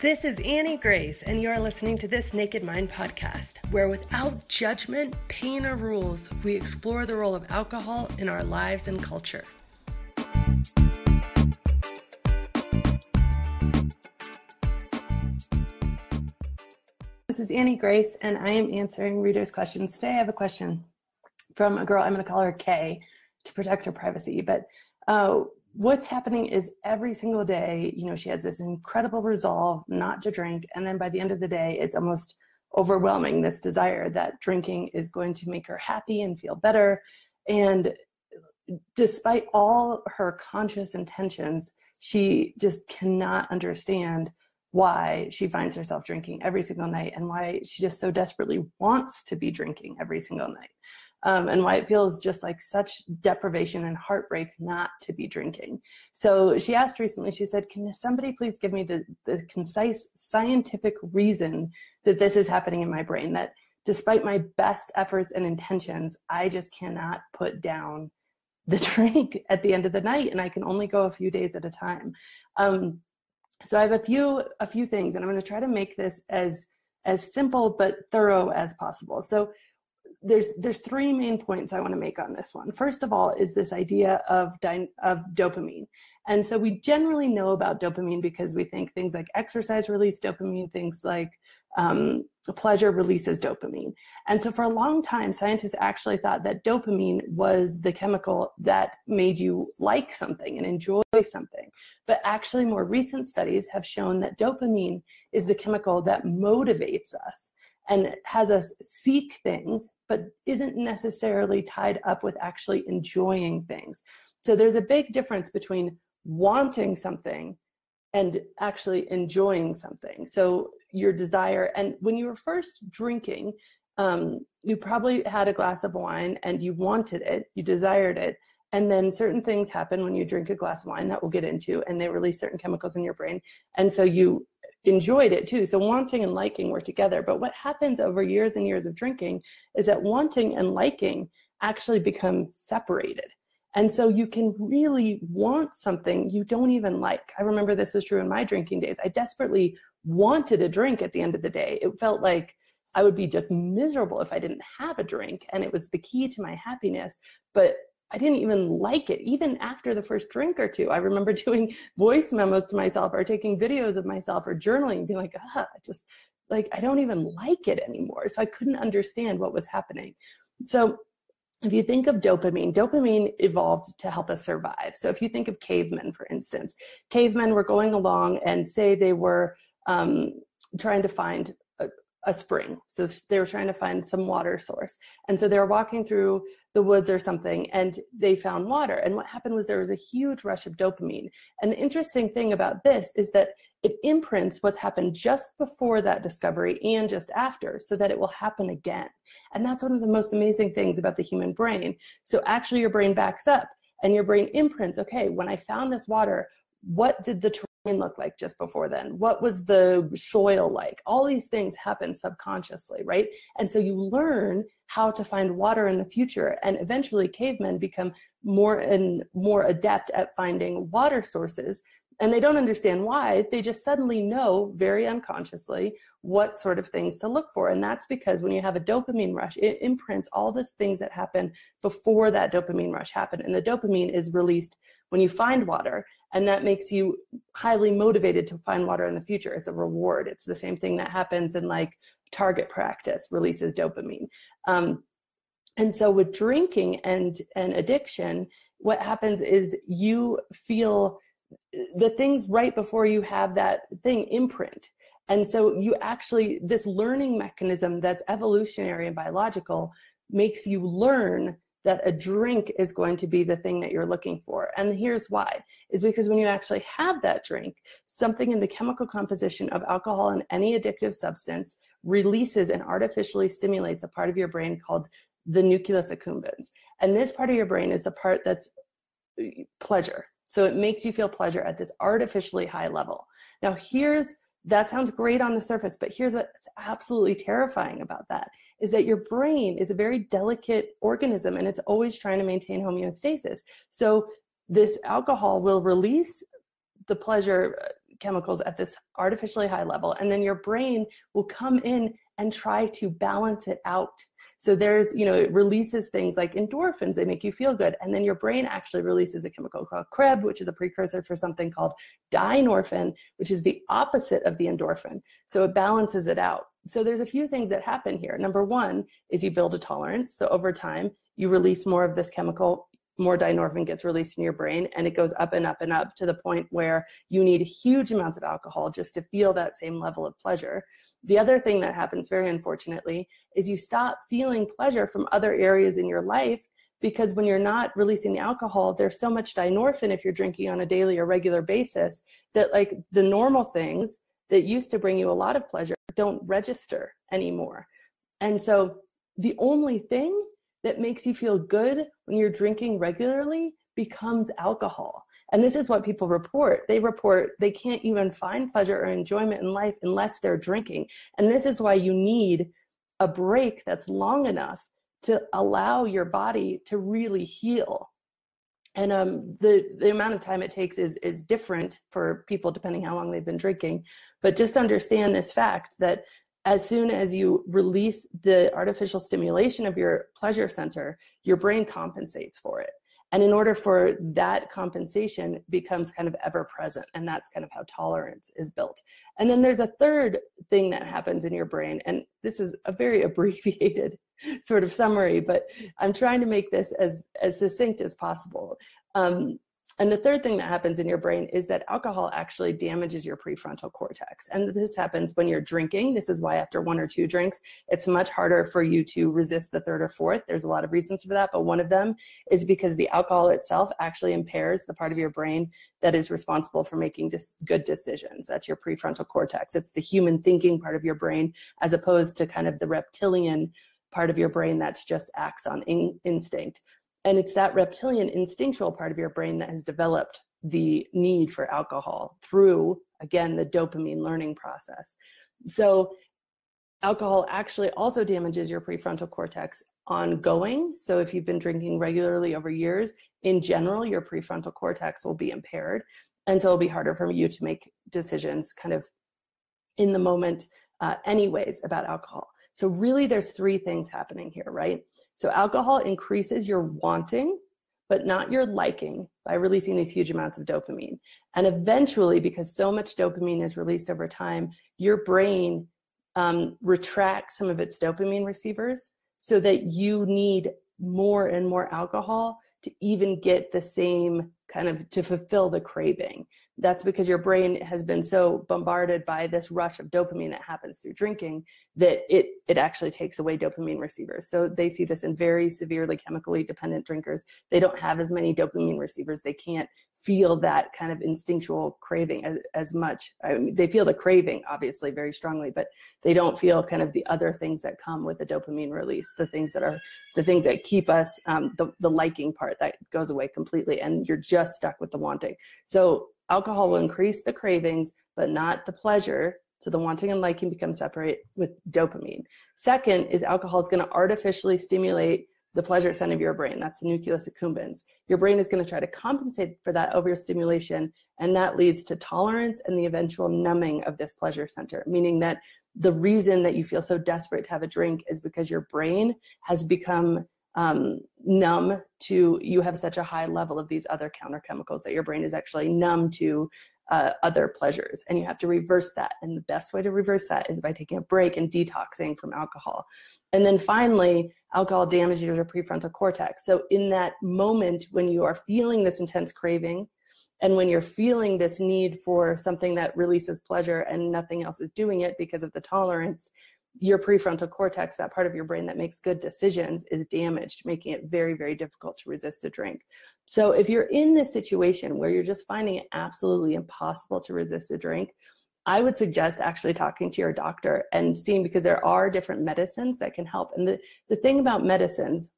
This is Annie Grace, and you are listening to this Naked Mind podcast, where without judgment, pain, or rules, we explore the role of alcohol in our lives and culture. This is Annie Grace, and I am answering readers' questions. Today, I have a question from a girl, I'm going to call her Kay to protect her privacy, but uh, what's happening is every single day, you know, she has this incredible resolve not to drink. And then by the end of the day, it's almost overwhelming this desire that drinking is going to make her happy and feel better. And despite all her conscious intentions, she just cannot understand why she finds herself drinking every single night and why she just so desperately wants to be drinking every single night um, and why it feels just like such deprivation and heartbreak not to be drinking. So she asked recently, she said, Can somebody please give me the, the concise scientific reason that this is happening in my brain? That despite my best efforts and intentions, I just cannot put down the drink at the end of the night and I can only go a few days at a time. Um, so I have a few a few things and I'm going to try to make this as as simple but thorough as possible. So there's there's three main points I want to make on this one. First of all, is this idea of of dopamine, and so we generally know about dopamine because we think things like exercise release dopamine, things like um, pleasure releases dopamine, and so for a long time, scientists actually thought that dopamine was the chemical that made you like something and enjoy something. But actually, more recent studies have shown that dopamine is the chemical that motivates us and has us seek things, but isn't necessarily tied up with actually enjoying things. So there's a big difference between wanting something and actually enjoying something. So your desire, and when you were first drinking, um, you probably had a glass of wine and you wanted it, you desired it, and then certain things happen when you drink a glass of wine that we'll get into, and they release certain chemicals in your brain. And so you enjoyed it too. So wanting and liking were together. But what happens over years and years of drinking is that wanting and liking actually become separated. And so you can really want something you don't even like. I remember this was true in my drinking days. I desperately wanted a drink at the end of the day. It felt like I would be just miserable if I didn't have a drink. And it was the key to my happiness. But I didn't even like it, even after the first drink or two. I remember doing voice memos to myself or taking videos of myself or journaling, being like, ah, just like, I don't even like it anymore. So I couldn't understand what was happening. So if you think of dopamine, dopamine evolved to help us survive. So if you think of cavemen, for instance, cavemen were going along and say they were um, trying to find a spring. So they were trying to find some water source. And so they were walking through the woods or something and they found water. And what happened was there was a huge rush of dopamine. And the interesting thing about this is that it imprints what's happened just before that discovery and just after so that it will happen again. And that's one of the most amazing things about the human brain. So actually your brain backs up and your brain imprints, okay, when I found this water, what did the look like just before then? What was the soil like? All these things happen subconsciously, right? And so you learn how to find water in the future. And eventually cavemen become more and more adept at finding water sources. And they don't understand why. They just suddenly know very unconsciously what sort of things to look for. And that's because when you have a dopamine rush, it imprints all the things that happen before that dopamine rush happened. And the dopamine is released when you find water and that makes you highly motivated to find water in the future. It's a reward. It's the same thing that happens in like target practice releases dopamine. Um, and so with drinking and and addiction what happens is you feel the things right before you have that thing imprint. And so you actually this learning mechanism that's evolutionary and biological makes you learn that a drink is going to be the thing that you're looking for. And here's why is because when you actually have that drink, something in the chemical composition of alcohol and any addictive substance releases and artificially stimulates a part of your brain called the nucleus accumbens. And this part of your brain is the part that's uh, pleasure. So it makes you feel pleasure at this artificially high level. Now, here's that sounds great on the surface, but here's what's absolutely terrifying about that is that your brain is a very delicate organism and it's always trying to maintain homeostasis. So this alcohol will release the pleasure uh, chemicals at this artificially high level, and then your brain will come in and try to balance it out. So there's, you know, it releases things like endorphins, they make you feel good. And then your brain actually releases a chemical called CREB, which is a precursor for something called dynorphin, which is the opposite of the endorphin. So it balances it out. So there's a few things that happen here. Number one is you build a tolerance. So over time, you release more of this chemical, more dynorphin gets released in your brain, and it goes up and up and up to the point where you need huge amounts of alcohol just to feel that same level of pleasure. The other thing that happens, very unfortunately, is you stop feeling pleasure from other areas in your life because when you're not releasing the alcohol, there's so much dynorphin if you're drinking on a daily or regular basis that, like, the normal things that used to bring you a lot of pleasure don't register anymore. And so the only thing that makes you feel good when you're drinking regularly becomes alcohol. And this is what people report. They report they can't even find pleasure or enjoyment in life unless they're drinking. And this is why you need a break that's long enough to allow your body to really heal. And um, the, the amount of time it takes is, is different for people depending how long they've been drinking. But just understand this fact that as soon as you release the artificial stimulation of your pleasure center, your brain compensates for it. And in order for that compensation becomes kind of ever present. And that's kind of how tolerance is built. And then there's a third thing that happens in your brain. And this is a very abbreviated sort of summary, but I'm trying to make this as, as succinct as possible. Um, and the third thing that happens in your brain is that alcohol actually damages your prefrontal cortex. And this happens when you're drinking. This is why after one or two drinks, it's much harder for you to resist the third or fourth. There's a lot of reasons for that, but one of them is because the alcohol itself actually impairs the part of your brain that is responsible for making just good decisions. That's your prefrontal cortex. It's the human thinking part of your brain as opposed to kind of the reptilian part of your brain that's just acts on in- instinct. And it's that reptilian instinctual part of your brain that has developed the need for alcohol through, again, the dopamine learning process. So, alcohol actually also damages your prefrontal cortex ongoing. So, if you've been drinking regularly over years, in general, your prefrontal cortex will be impaired. And so, it'll be harder for you to make decisions kind of in the moment, uh, anyways, about alcohol. So, really, there's three things happening here, right? So alcohol increases your wanting, but not your liking by releasing these huge amounts of dopamine. And eventually, because so much dopamine is released over time, your brain um, retracts some of its dopamine receivers so that you need more and more alcohol to even get the same kind of to fulfill the craving that's because your brain has been so bombarded by this rush of dopamine that happens through drinking that it it actually takes away dopamine receivers. So they see this in very severely chemically dependent drinkers. They don't have as many dopamine receivers. They can't feel that kind of instinctual craving as, as much. I mean, they feel the craving obviously very strongly but they don't feel kind of the other things that come with the dopamine release the things that are the things that keep us um, the, the liking part that goes away completely and you're just stuck with the wanting. So alcohol will increase the cravings, but not the pleasure. So the wanting and liking become separate with dopamine. Second is alcohol is going to artificially stimulate the pleasure center of your brain. That's the nucleus accumbens. Your brain is going to try to compensate for that overstimulation, and that leads to tolerance and the eventual numbing of this pleasure center, meaning that the reason that you feel so desperate to have a drink is because your brain has become um, numb to you have such a high level of these other counter chemicals that your brain is actually numb to uh, other pleasures. And you have to reverse that. And the best way to reverse that is by taking a break and detoxing from alcohol. And then finally alcohol damages your prefrontal cortex. So in that moment when you are feeling this intense craving and when you're feeling this need for something that releases pleasure and nothing else is doing it because of the tolerance your prefrontal cortex, that part of your brain that makes good decisions, is damaged, making it very, very difficult to resist a drink. So, if you're in this situation where you're just finding it absolutely impossible to resist a drink, I would suggest actually talking to your doctor and seeing because there are different medicines that can help. And the, the thing about medicines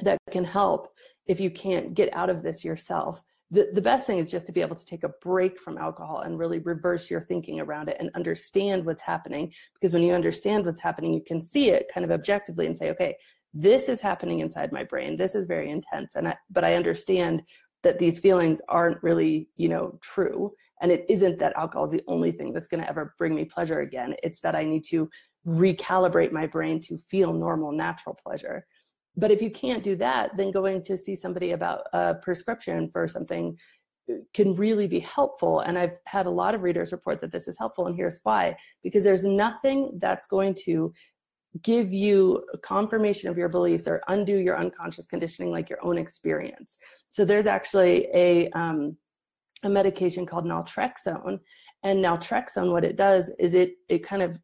that can help if you can't get out of this yourself the, the best thing is just to be able to take a break from alcohol and really reverse your thinking around it and understand what's happening. Because when you understand what's happening, you can see it kind of objectively and say, okay, this is happening inside my brain. This is very intense. And I, but I understand that these feelings aren't really, you know, true. And it isn't that alcohol is the only thing that's going to ever bring me pleasure again. It's that I need to recalibrate my brain to feel normal, natural pleasure. But if you can't do that, then going to see somebody about a prescription for something can really be helpful. And I've had a lot of readers report that this is helpful, and here's why because there's nothing that's going to give you confirmation of your beliefs or undo your unconscious conditioning like your own experience. So there's actually a um, a medication called naltrexone, and naltrexone, what it does is it it kind of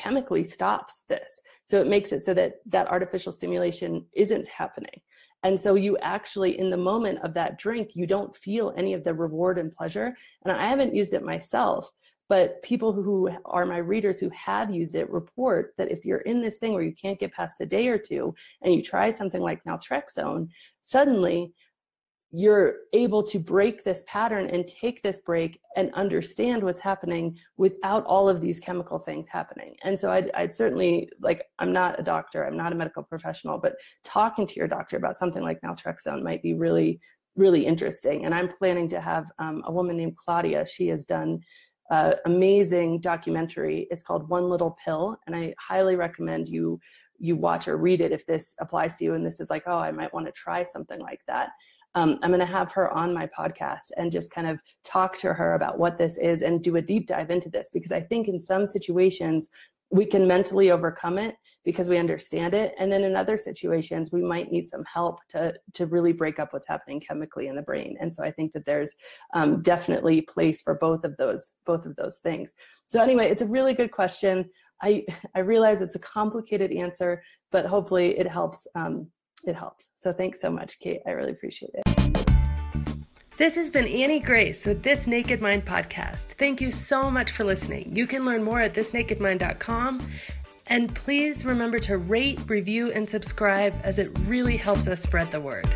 chemically stops this. So it makes it so that that artificial stimulation isn't happening. And so you actually, in the moment of that drink, you don't feel any of the reward and pleasure. And I haven't used it myself, but people who are my readers who have used it report that if you're in this thing where you can't get past a day or two and you try something like naltrexone, suddenly you're able to break this pattern and take this break and understand what's happening without all of these chemical things happening. And so I'd, I'd, certainly like, I'm not a doctor, I'm not a medical professional, but talking to your doctor about something like naltrexone might be really, really interesting. And I'm planning to have um, a woman named Claudia. She has done uh, amazing documentary. It's called One Little Pill, and I highly recommend you you watch or read it if this applies to you and this is like, oh, I might want to try something like that um, I'm going to have her on my podcast and just kind of talk to her about what this is and do a deep dive into this because I think in some situations we can mentally overcome it because we understand it. And then in other situations we might need some help to to really break up what's happening chemically in the brain. And so i think that there's um, definitely place for both of those both of those things. So anyway it's a really good question. I i realize it's a complicated answer but hopefully it helps um, it helps. So thanks so much, Kate. I really appreciate it. This has been Annie Grace with This Naked Mind podcast. Thank you so much for listening. You can learn more at thisnakedmind.com. And please remember to rate, review, and subscribe as it really helps us spread the word.